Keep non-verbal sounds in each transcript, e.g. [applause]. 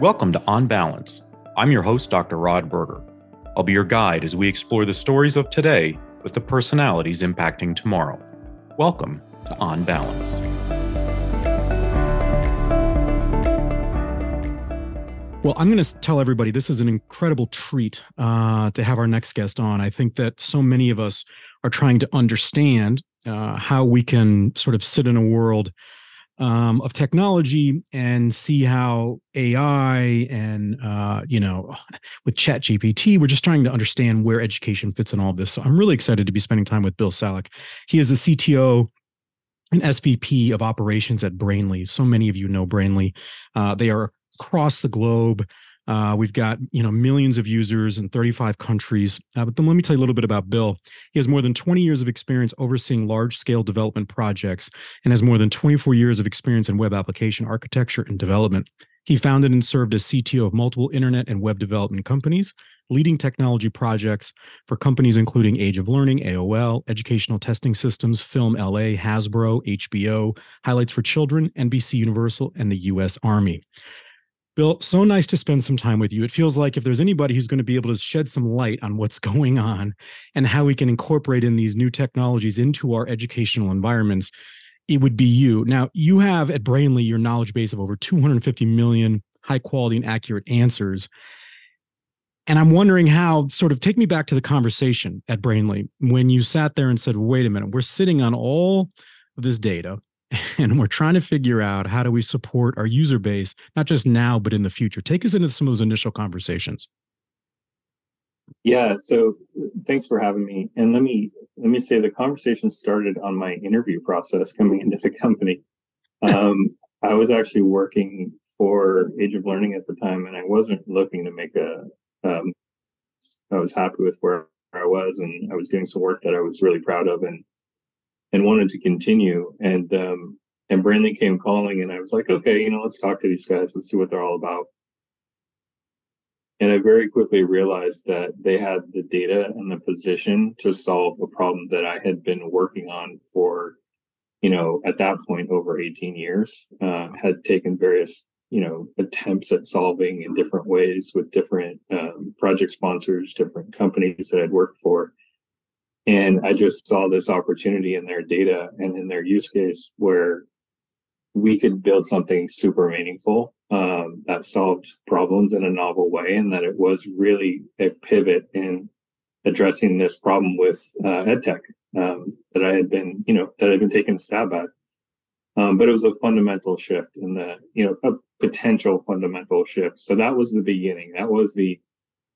Welcome to On Balance. I'm your host, Dr. Rod Berger. I'll be your guide as we explore the stories of today with the personalities impacting tomorrow. Welcome to On Balance. Well, I'm going to tell everybody this is an incredible treat uh, to have our next guest on. I think that so many of us are trying to understand uh, how we can sort of sit in a world um, of technology and see how AI and uh, you know [laughs] with Chat GPT, we're just trying to understand where education fits in all this. So I'm really excited to be spending time with Bill Salak. He is the CTO and SVP of operations at Brainly. So many of you know Brainly. Uh, they are across the globe. Uh, we've got you know millions of users in 35 countries. Uh, but then let me tell you a little bit about Bill. He has more than 20 years of experience overseeing large-scale development projects and has more than 24 years of experience in web application architecture and development. He founded and served as CTO of multiple internet and web development companies, leading technology projects for companies including Age of Learning, AOL, Educational Testing Systems, Film LA, Hasbro, HBO, Highlights for Children, NBC Universal, and the U.S. Army. Bill, so nice to spend some time with you. It feels like if there's anybody who's going to be able to shed some light on what's [laughs] going on and how we can incorporate in these new technologies into our educational environments, it would be you. Now, you have at Brainly your knowledge base of over 250 million high quality and accurate answers. And I'm wondering how, sort of, take me back to the conversation at Brainly when you sat there and said, wait a minute, we're sitting on all of this data [laughs] and we're trying to figure out how do we support our user base not just now but in the future. Take us into some of those initial conversations. Yeah so thanks for having me. And let me let me say the conversation started on my interview process coming into the company. Um, i was actually working for age of learning at the time and i wasn't looking to make a um, I was happy with where i was and i was doing some work that i was really proud of and and wanted to continue. And um, and Brainly came calling, and I was like, okay, you know, let's talk to these guys. Let's see what they're all about. And I very quickly realized that they had the data and the position to solve a problem that I had been working on for, you know, at that point over 18 years. Uh, had taken various, you know, attempts at solving in different ways with different um, project sponsors, different companies that I'd worked for and I just saw this opportunity in their data and in their use case where we could build something super meaningful um, that solved problems in a novel way, and that it was really a pivot in addressing this problem with uh, edtech um, that I had been, you know, that I'd been taking a stab at. Um, but it was a fundamental shift in the, you know, a potential fundamental shift. So that was the beginning. That was the,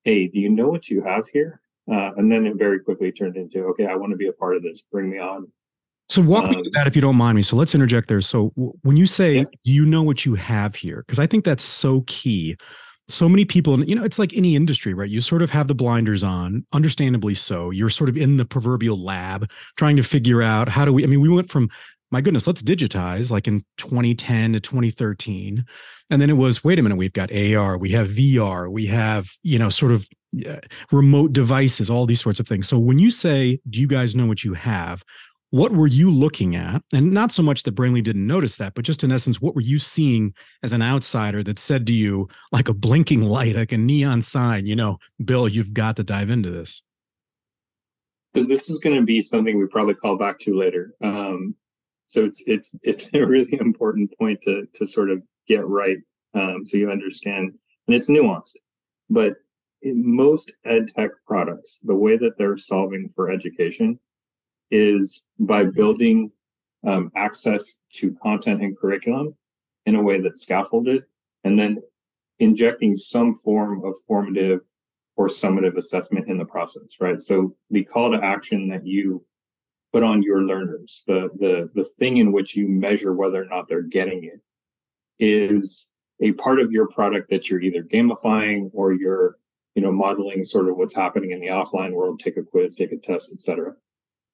hey, do you know what you have here? Uh, and then it very quickly turned into, okay, I want to be a part of this. Bring me on. So walk um, me through that if you don't mind me. So let's interject there. So w- when you say yeah. you know what you have here, because I think that's so key. So many people, you know, it's like any industry, right? You sort of have the blinders on, understandably so. You're sort of in the proverbial lab trying to figure out how do we, I mean, we went from my goodness, let's digitize like in 2010 to 2013. And then it was, wait a minute, we've got AR, we have VR, we have, you know, sort of remote devices, all these sorts of things. So when you say, do you guys know what you have? What were you looking at? And not so much that Brainly didn't notice that, but just in essence, what were you seeing as an outsider that said to you, like a blinking light, like a neon sign, you know, Bill, you've got to dive into this? So this is going to be something we probably call back to later. Um, so it's it's [laughs] it's a really important point to to sort of get right um, so you understand and it's nuanced but in most ed tech products the way that they're solving for education is by building um, access to content and curriculum in a way that's scaffolded and then injecting some form of formative or summative assessment in the process right so the call to action that you put on your learners. The the the thing in which you measure whether or not they're getting it is a part of your product that you're either gamifying or you're you know modeling sort of what's happening in the offline world take a quiz take a test etc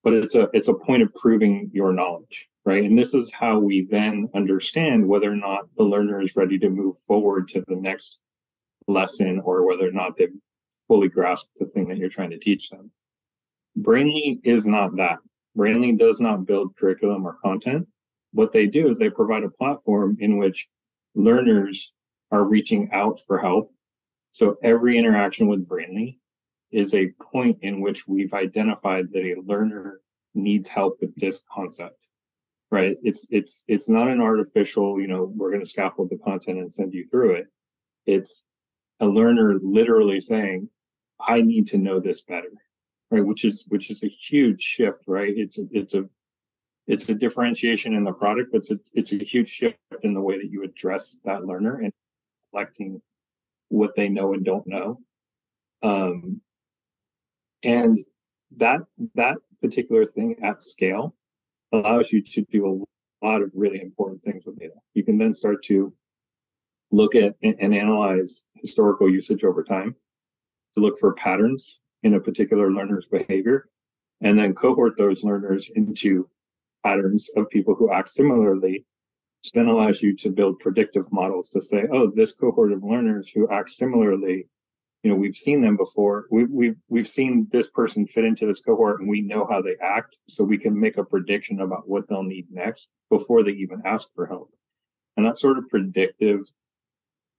but it's a it's a point of proving your knowledge right and this is how we then understand whether or not the learner is ready to move forward to the next lesson or whether or not they've fully grasped the thing that you're trying to teach them brainly is not that Brainly does not build curriculum or content. What they do is they provide a platform in which learners are reaching out for help. So every interaction with Brainly is a point in which we've identified that a learner needs help with this concept right? It's it's it's not an artificial you know we're going to scaffold the content and send you through it. It's a learner literally saying i need to know this better right? Which is which is a huge shift right? It's a, it's a it's a differentiation in the product but it's a it's a huge shift in the way that you address that learner and collecting what they know and don't know um and that that particular thing at scale allows you to do a lot of really important things with data. You can then start to look at and, and analyze historical usage over time to look for patterns in a particular learner's behavior and then cohort those learners into patterns of people who act similarly which then allows you to build predictive models to say oh this cohort of learners who act similarly you know we've seen them before. We, we've we've seen this person fit into this cohort and we know how they act so we can make a prediction about what they'll need next before they even ask for help. And that sort of predictive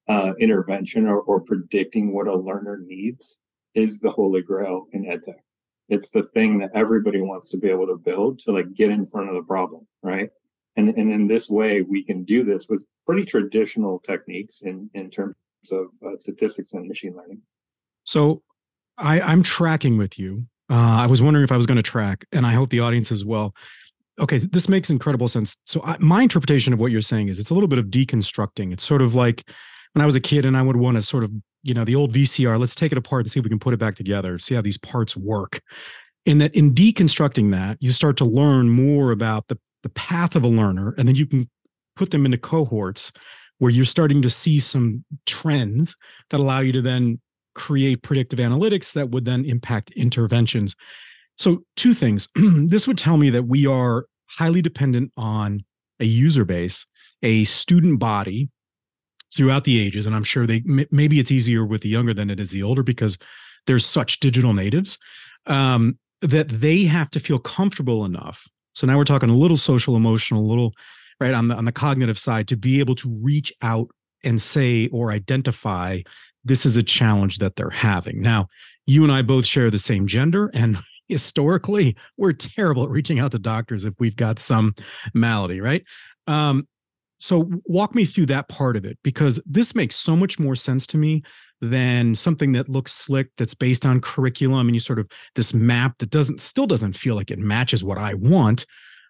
uh, intervention or, or predicting what a learner needs is the holy grail in edtech. It's the thing that everybody wants to be able to build to like get in front of the problem right and and in this way we can do this with pretty traditional techniques in in terms of uh, statistics and machine learning so I, I'm tracking with you. Uh, I was wondering if I was going to track, and I hope the audience as well. Okay, this makes incredible sense. So I, my interpretation of what you're saying is it's a little bit of deconstructing. It's sort of like when I was a kid and I would want to sort of, you know, the old VCR, let's take it apart and see if we can put it back together, see how these parts work. In that in deconstructing that, you start to learn more about the, the path of a learner, and then you can put them into cohorts where you're starting to see some trends that allow you to then create predictive analytics that would then impact interventions. So, two things. [clears throat] this would tell me that we are highly dependent on a user base, a student body throughout the ages. And I'm sure they maybe it's easier with the younger than it is the older because there's such digital natives um, that they have to feel comfortable enough. So now we're talking a little social, emotional, a little right on the on the cognitive side to be able to reach out and say or identify this is a challenge that they're having. Now, you and I both share the same gender, and [laughs] historically, we're terrible at reaching out to doctors if we've got some malady, right? Um, so, walk me through that part of it because this makes so much more sense to me than something that looks slick that's based on curriculum and you sort of this map that doesn't still doesn't feel like it matches what I want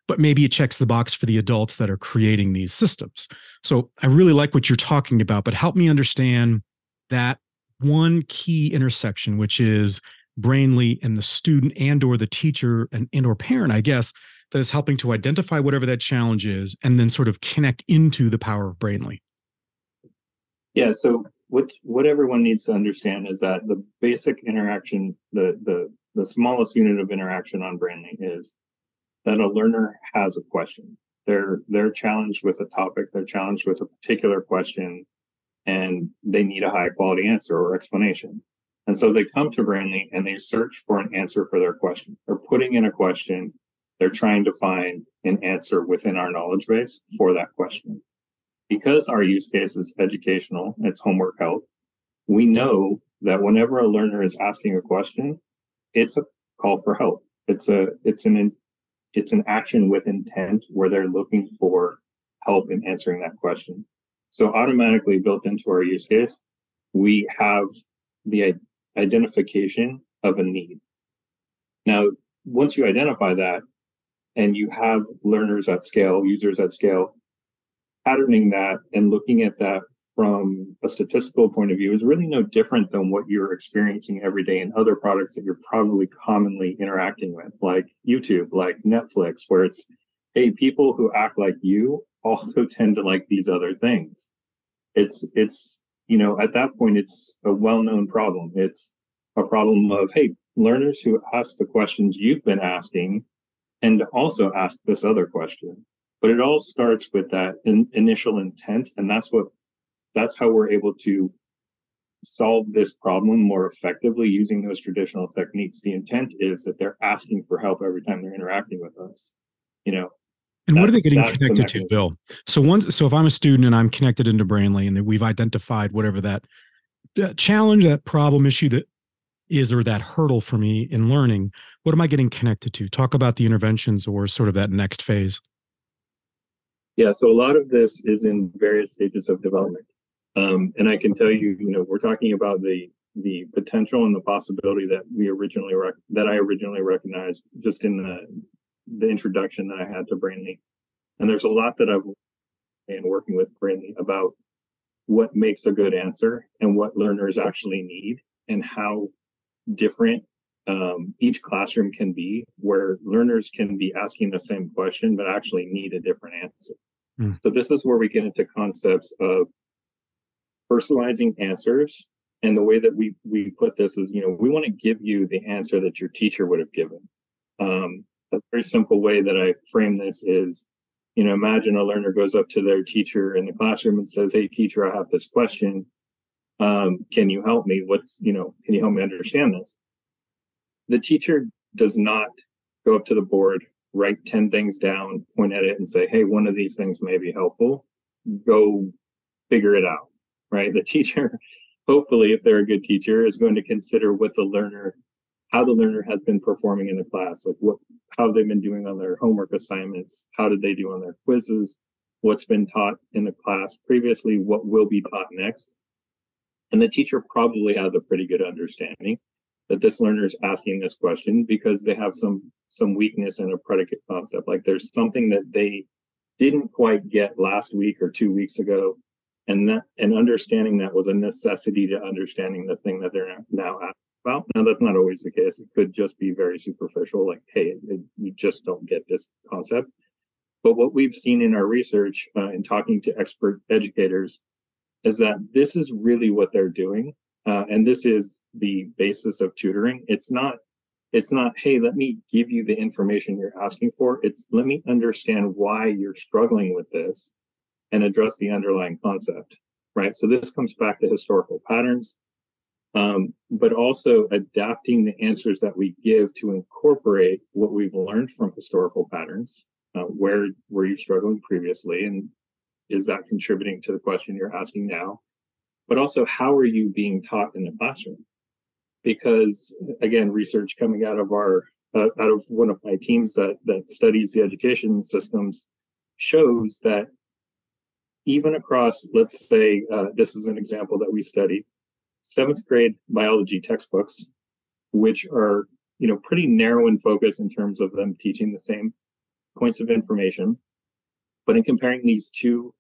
but maybe it checks the box for the adults that are creating these systems. So I really like what you're talking about, but help me understand that one key intersection, which is Brainly and the student and or the teacher and, and or parent, I guess, that is helping to identify whatever that challenge is and then sort of connect into the power of Brainly. Yeah. So what what everyone needs to understand is that the basic interaction, the the the smallest unit of interaction on Brainly is that a learner has a question. They're they're challenged with a topic, they're challenged with a particular question and they need a high quality answer or explanation. And so they come to Brainly and they search for an answer for their question. They're putting in a question. They're trying to find an answer within our knowledge base for that question. Because our use case is educational, it's homework help, we know that whenever a learner is asking a question, it's a call for help. It's a it's an it's an action with intent where they're looking for help in answering that question. So automatically built into our use case, we have the identification of a need. Now, once you identify that and you have learners at scale, users at scale, patterning that and looking at that from a statistical point of view is really no different than what you're experiencing every day in other products that you're probably commonly interacting with, like YouTube, like Netflix, where it's, hey, people who act like you also [laughs] tend to like these other things. It's it's you know at that point it's a well-known problem. It's a problem of hey, learners who ask the questions you've been asking and also ask this other question. But it all starts with that in, initial intent, and that's what that's how we're able to solve this problem more effectively using those traditional techniques. The intent is that they're asking for help every time they're interacting with us. You know, And what are they getting connected the to, Bill? So once, so if I'm a student and I'm connected into Brainly, and we've identified whatever that, that challenge, that problem, issue that is, or that hurdle for me in learning, what am I getting connected to? Talk about the interventions or sort of that next phase. Yeah, so a lot of this is in various stages of development, um, and I can tell you, you know, we're talking about the the potential and the possibility that we originally rec- that I originally recognized just in the the introduction that I had to Brainly. And there's a lot that I've been working with Brainly about what makes a good answer and what learners actually need and how different um, each classroom can be where learners can be asking the same question but actually need a different answer mm. so this is where we get into concepts of personalizing answers. And the way that we we put this is you know we want to give you the answer that your teacher would have given. Um, a very simple way that i frame this is you know imagine a learner goes up to their teacher in the classroom and says hey teacher i have this question. Um, can you help me? What's you know can you help me understand this? The teacher does not go up to the board write 10 things down point at it and say hey one of these things may be helpful. Go figure it out right? The [laughs] teacher hopefully, if they're a good teacher, is going to consider what the learner, how the learner has been performing in the class, like what, how they've been doing on their homework assignments, how did they do on their quizzes, what's been taught in the class previously, what will be taught next. And the teacher probably has a pretty good understanding that this learner is asking this question because they have some some weakness in a predicate concept. Like there's something that they didn't quite get last week or two weeks ago and that and understanding that was a necessity to understanding the thing that they're now asking about. Now that's not always the case. It could just be very superficial, like, hey, it, you just don't get this concept. But what we've seen in our research uh, in talking to expert educators is that this is really what they're doing, uh, and this is the basis of tutoring. It's not it's not hey let me give you the information you're asking for it's let me understand why you're struggling with this and address the underlying concept, right? So this comes back to historical patterns, um, but also adapting the answers that we give to incorporate what we've learned from historical patterns. Uh, where were you struggling previously, and is that contributing to the question you're asking now? But also, how are you being taught in the classroom? Because again, research coming out of our uh, out of one of my teams that that studies the education systems shows that even across, let's say, uh, this is an example that we studied, seventh grade biology textbooks, which are, you know, pretty narrow in focus in terms of them teaching the same points of information. But in comparing these two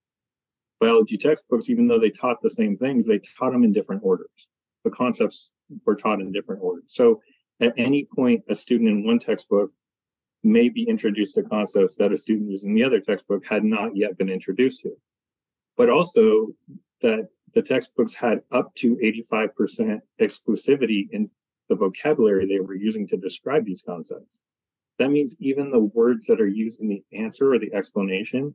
biology textbooks, even though they taught the same things, they taught them in different orders. The concepts were taught in different orders. So at any point, a student in one textbook may be introduced to concepts that a student using the other textbook had not yet been introduced to but also that the textbooks had up to 85% exclusivity in the vocabulary they were using to describe these concepts. That means even the words that are used in the answer or the explanation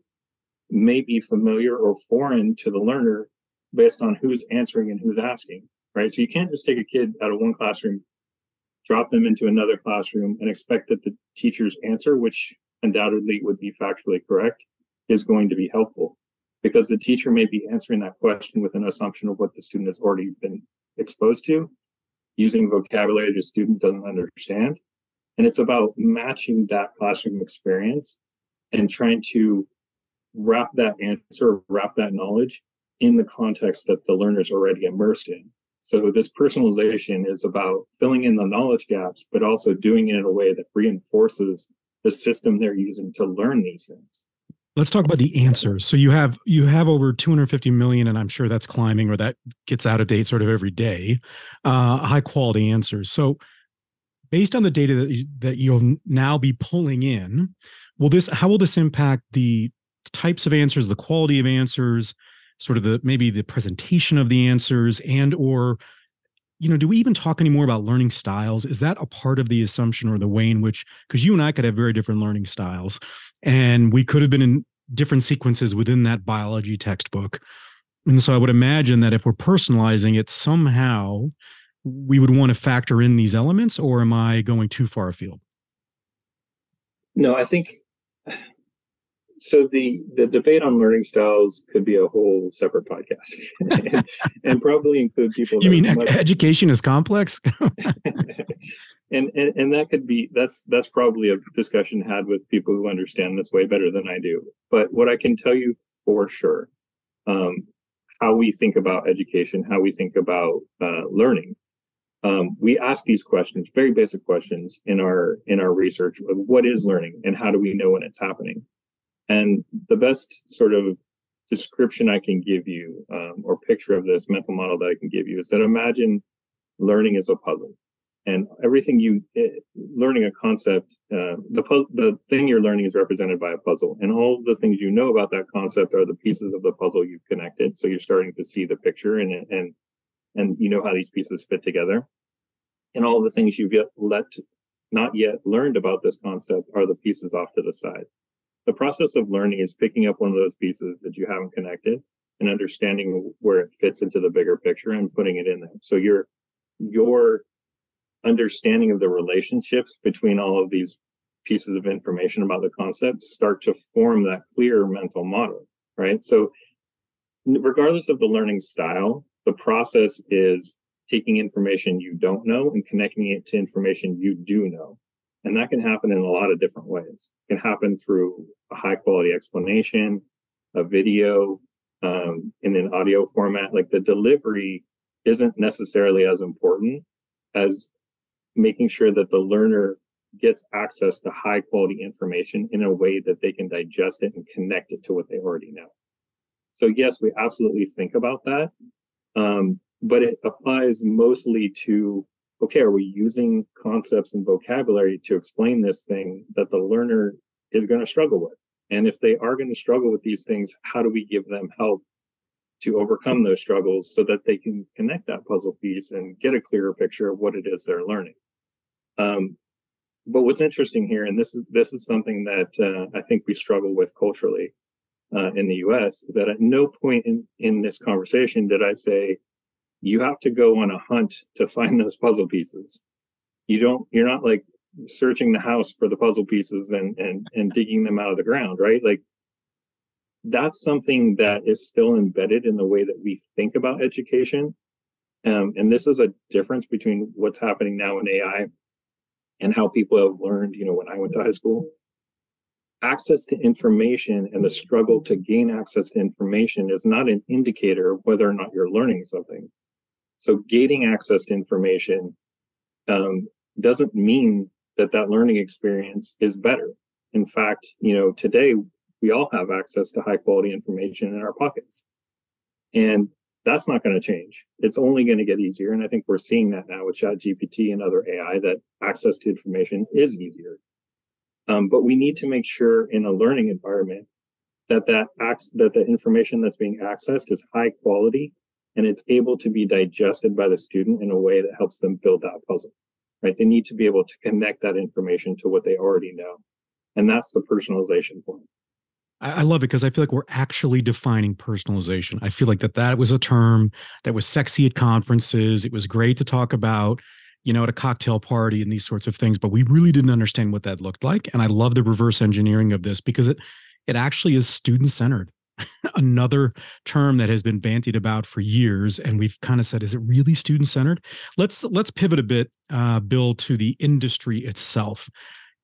may be familiar or foreign to the learner based on who's answering and who's asking, right? So you can't just take a kid out of one classroom, drop them into another classroom, and expect that the teacher's answer, which undoubtedly would be factually correct, is going to be helpful because the teacher may be answering that question with an assumption of what the student has already been exposed to, using vocabulary the student doesn't understand. And it's about matching that classroom experience and trying to wrap that answer, wrap that knowledge in the context that the learner is already immersed in. So this personalization is about filling in the knowledge gaps, but also doing it in a way that reinforces the system they're using to learn these things. Let's talk about the answers. So you have you have over 250 million and i'm sure that's climbing or that gets out of date sort of every day uh, high quality answers. So based on the data that, you, that you'll now be pulling in will this how will this impact the types of answers the quality of answers sort of the maybe the presentation of the answers and or you know, do we even talk anymore about learning styles? Is that a part of the assumption or the way in which, because you and I could have very different learning styles, and we could have been in different sequences within that biology textbook. And so I would imagine that if we're personalizing it somehow, we would want to factor in these elements, or am I going too far afield? No, I think so the the debate on learning styles could be a whole separate podcast, and, [laughs] and, probably include people. You mean much, education is complex? [laughs] and, and and that could be that's that's probably a discussion had with people who understand this way better than I do. But what I can tell you for sure, um, how we think about education, how we think about uh, learning, um, we ask these questions, very basic questions in our in our research of what is learning and how do we know when it's happening. And the best sort of description I can give you um, or picture of this mental model that I can give you is that imagine learning is a puzzle. And everything you eh, learning a concept uh, the the thing you're learning is represented by a puzzle. And all the things you know about that concept are the pieces of the puzzle you've connected. So you're starting to see the picture and and and you know how these pieces fit together. And all the things you've yet let not yet learned about this concept are the pieces off to the side the process of learning is picking up one of those pieces that you haven't connected and understanding where it fits into the bigger picture and putting it in there so your your understanding of the relationships between all of these pieces of information about the concept start to form that clear mental model, right? So, regardless of the learning style, the process is taking information you don't know and connecting it to information you do know. And that can happen in a lot of different ways. It can happen through a high quality explanation, a video, um, in an audio format. Like the delivery isn't necessarily as important as making sure that the learner gets access to high quality information in a way that they can digest it and connect it to what they already know. So yes, we absolutely think about that. Um, but it applies mostly to, okay, are we using concepts and vocabulary to explain this thing that the learner is going to struggle with? And if they are going to struggle with these things, how do we give them help to overcome those struggles so that they can connect that puzzle piece and get a clearer picture of what it is they're learning. Um, but what's interesting here, and this is this is something that uh, I think we struggle with culturally uh, in the U.S., is that at no point in in this conversation did I say you have to go on a hunt to find those puzzle pieces. You don't. You're not like searching the house for the puzzle pieces and and and digging them out of the ground, right? Like that's something that is still embedded in the way that we think about education. Um, and this is a difference between what's happening now in AI and how people have learned, you know, when I went to high school. Access to information and the struggle to gain access to information is not an indicator of whether or not you're learning something. So, gaining access to information um, doesn't mean that that learning experience is better. In fact, you know, today we all have access to high quality information in our pockets. And that's not going to change. It's only going to get easier. And I think we're seeing that now with Chat GPT and other AI that access to information is easier. Um, but we need to make sure in a learning environment that that acts, that the information that's being accessed is high quality and it's able to be digested by the student in a way that helps them build that puzzle. Right? They need to be able to connect that information to what they already know. And that's the personalization point. I love it because I feel like we're actually defining personalization. I feel like that that was a term that was sexy at conferences. It was great to talk about, you know, at a cocktail party and these sorts of things, but we really didn't understand what that looked like. And I love the reverse engineering of this because it it actually is student centered. [laughs] Another term that has been bantied about for years, and we've kind of said, is it really student centered? Let's let's pivot a bit, uh, Bill, to the industry itself.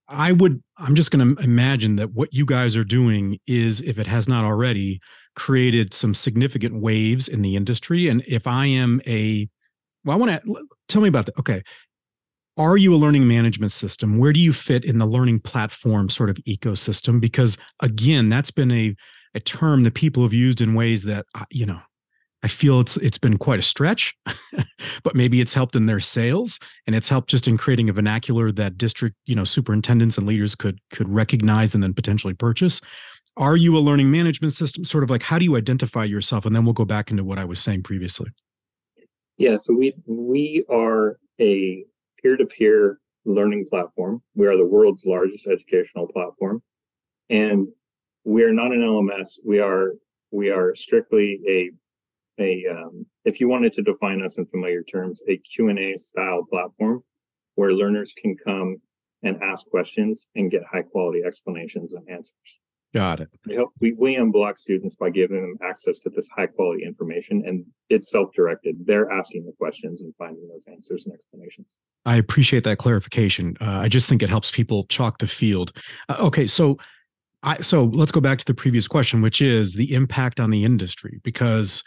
I would, I'm just going to imagine that what you guys are doing is, if it has not already, created some significant waves in the industry. And if I am a, well, I want to tell me about that. Okay. Are you a learning management system? Where do you fit in the learning platform sort of ecosystem? Because again, that's been a, a term that people have used in ways that, uh, you know, I feel it's it's been quite a stretch, [laughs] but maybe it's helped in their sales and it's helped just in creating a vernacular that district, you know, superintendents and leaders could could recognize and then potentially purchase. Are you a learning management system? Sort of like how do you identify yourself? And then we'll go back into what I was saying previously. Yeah, so we we are a peer-to-peer learning platform. We are the world's largest educational platform. And we are not an LMS. We are we are strictly a a um, if you wanted to define us in familiar terms a q&a style platform where learners can come and ask questions and get high quality explanations and answers Got it. We help we, we unblock students by giving them access to this high quality information and it's self-directed. They're asking the questions and finding those answers and explanations. I appreciate that clarification. Uh, I just think it helps people chalk the field. Uh, okay, so I so let's go back to the previous question, which is the impact on the industry, because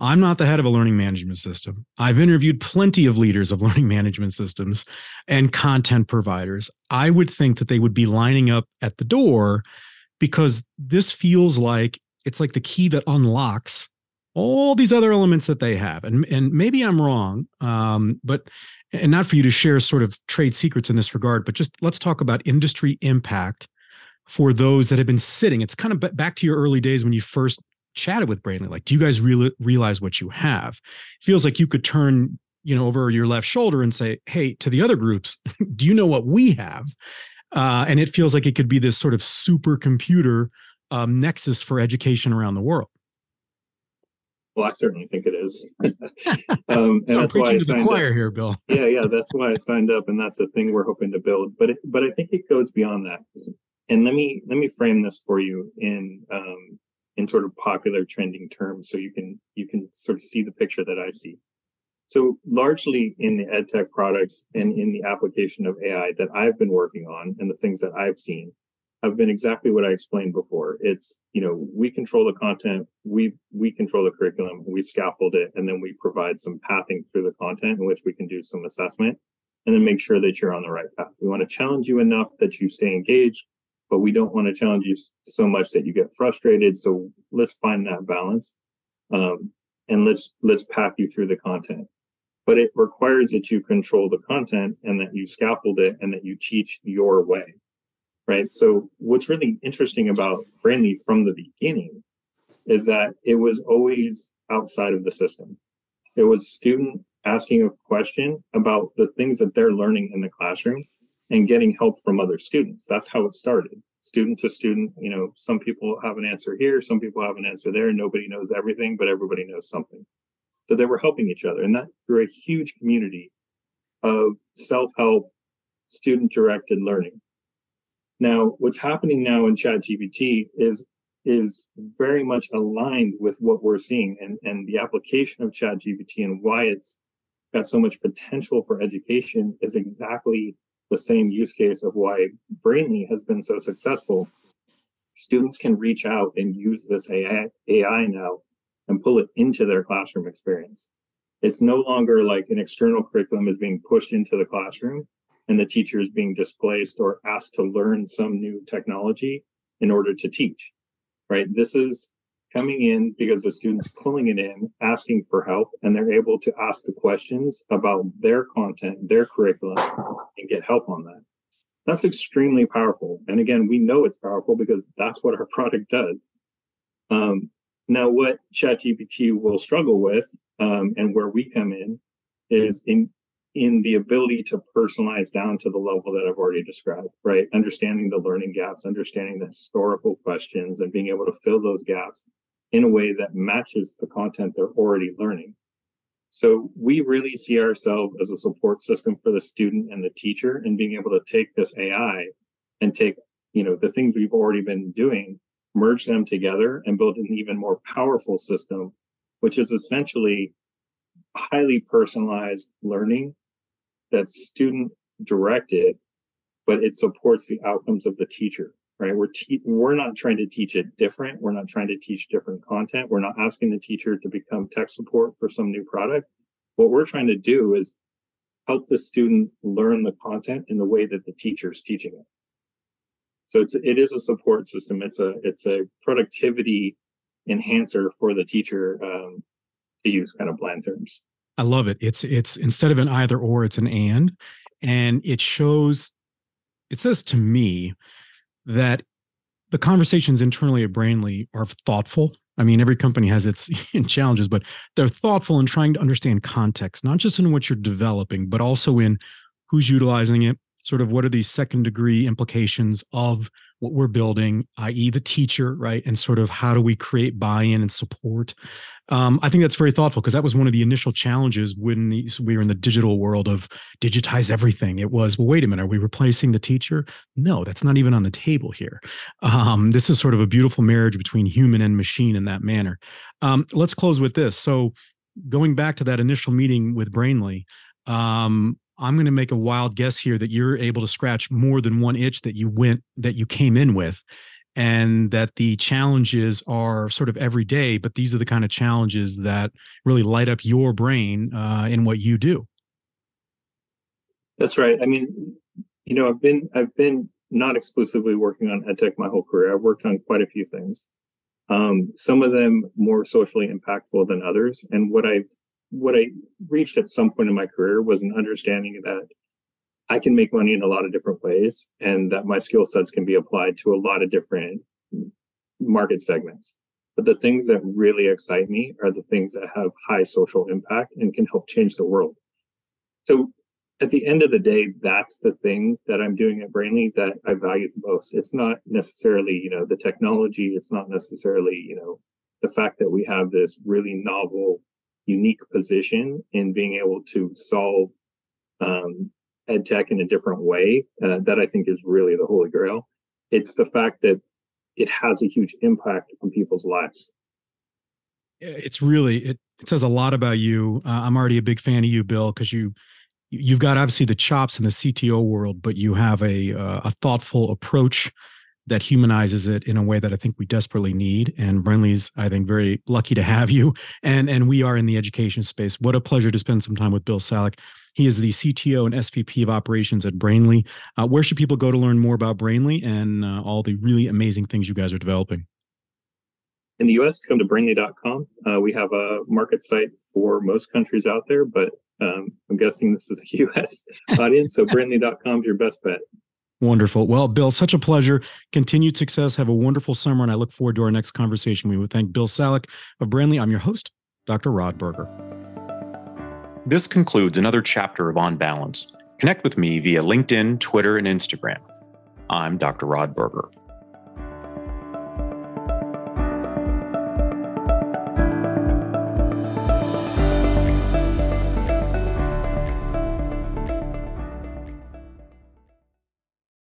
I'm not the head of a learning management system. I've interviewed plenty of leaders of [laughs] learning management systems and content providers. I would think that they would be lining up at the door because this feels like it's like the key that unlocks all these other elements that they have. And and maybe I'm wrong, um, but and not for you to share sort of trade secrets in this regard, but just let's talk about industry impact for those that have been sitting. It's kind of back to your early days when you first chatted with Brainly. Like, do you guys really realize what you have? It feels like you could turn, you know, over your left shoulder and say, "Hey, to the other groups, [laughs] do you know what we have?" Uh, and it feels like it could be this sort of supercomputer um, nexus for education around the world. Well, I certainly think it is. [laughs] [laughs] um, and I'm that's why I the choir up. here, Bill. yeah, yeah, that's why I signed up, and that's the thing we're hoping to build. But it, but I think it goes beyond that. And let me let me frame this for you in um, in sort of popular trending terms, so you can you can sort of see the picture that I see. So largely in the edtech products and in the application of AI that I've been working on, and the things that I've seen, have been exactly what I explained before. It's, you know, we control the content, we we control the curriculum, we scaffold it, and then we provide some pathing through the content in which we can do some assessment and then make sure that you're on the right path. We want to challenge you enough that you stay engaged, but we don't want to challenge you so much that you get frustrated. So let's find that balance. Um, and let's let's path you through the content but it requires that you control the content and that you scaffold it and that you teach your way right? So what's really interesting about Brainly from the beginning is that it was always outside of the system. It was student asking a question about the things that they're learning in the classroom and getting help from other students. That's how it started. Student to student, you know, some people have an answer here, some people have an answer there. Nobody knows everything, but everybody knows something. So they were helping each other. And that grew a huge community of self help, student directed learning. Now, what's happening now in ChatGPT is is very much aligned with what we're seeing and, and the application of ChatGPT and why it's got so much potential for education is exactly the same use case of why Brainly has been so successful. Students can reach out and use this AI, AI now and pull it into their classroom experience. It's no longer like an external curriculum is being pushed into the classroom and the teacher is being displaced or asked to learn some new technology in order to teach, right? This is coming in because the student's pulling it in, asking for help, and they're able to ask the questions about their content, their curriculum, and get help on that. That's extremely powerful. And again, we know it's powerful because that's what our [laughs] product does. Um, now, what ChatGPT will struggle with, um, and where we come in, is in in the ability to personalize down to the level that I've already described, right? Understanding the learning gaps, understanding the historical questions, and being able to fill those gaps in a way that matches the content they're already learning. So we really see ourselves as a support system for the student and the teacher and being able to take this AI and take, you know, the things we've already been doing, merge them together and build an even more powerful system, which is essentially highly personalized learning that's student directed, but it supports the outcomes of the teacher, right? We're te- we're not trying to teach it different. We're not trying to teach different content. We're not asking the teacher to become tech support for some new product. What we're trying to do is help the student learn the content in the way that the teacher is teaching it. So it's it is a support system. It's a it's a productivity enhancer for the teacher um, to use kind of bland terms. I love it. It's it's instead of an either or, it's an and, and it shows. It says to me that the conversations internally at Brainly are thoughtful. I mean, every company has its [laughs] challenges, but they're thoughtful in trying to understand context, not just in what you're developing, but also in who's utilizing it. Sort of what are these second degree implications of what we're building, i.e., the teacher, right? And sort of how do we create buy in and support. Um, I think that's very thoughtful because that was one of the initial challenges when the, we were in the digital world of digitize everything. It was, well, wait a minute, are we replacing the teacher? No, that's not even on the table here. Um, this is sort of a beautiful marriage between human and machine in that manner. Um, let's close with this. So, going back to that initial meeting with Brainly, um, I'm going to make a wild guess here that you're able to scratch more than one itch that you went that you came in with and that the challenges are sort of every day but these are the kind of challenges that really light up your brain uh, in what you do. That's right. I mean you know i've been i've been not exclusively working on edtech my whole career. I've worked on quite a few things. Um, some of them more socially impactful than others and what i've what I reached at some point in my career was an understanding that I can make money in a lot of different ways and that my skill sets can be applied to a lot of different market segments. But the things that really excite me are the things that have high social impact and can help change the world. So at the end of the day, that's the thing that I'm doing at Brainly that I value the most. It's not necessarily, you know, the technology. It's not necessarily, you know, the fact that we have this really novel unique position in being able to solve um, ed tech in a different way uh, that I think is really the holy grail. It's the fact that it has a huge impact on people's lives. It's really it, it says a lot about you. Uh, I'm already a big fan of you, Bill, because you you've got obviously the chops in the CTO world, but you have a uh, a thoughtful approach that humanizes it in a way that I think we desperately need. And Brainly's, I think, very lucky to have you. And and we are in the education space. What a pleasure to spend some time with Bill Salak. He is the CTO and SVP of operations at Brainly. Uh, where should people go to learn more about Brainly and uh, all the really amazing things you guys are developing? In the US, come to brainly.com. Uh, we have a market site for most countries out there, but um, I'm guessing this is a [laughs] US [laughs] audience. So brainly.com is your best bet. Wonderful. Well, Bill, such a pleasure. Continued success. Have a wonderful summer, and I look forward to our next conversation. We would thank Bill Salak of Brainly. I'm your host, Dr. Rod Berger. This concludes another chapter of On Balance. Connect with me via LinkedIn, Twitter, and Instagram. I'm Dr. Rod Berger.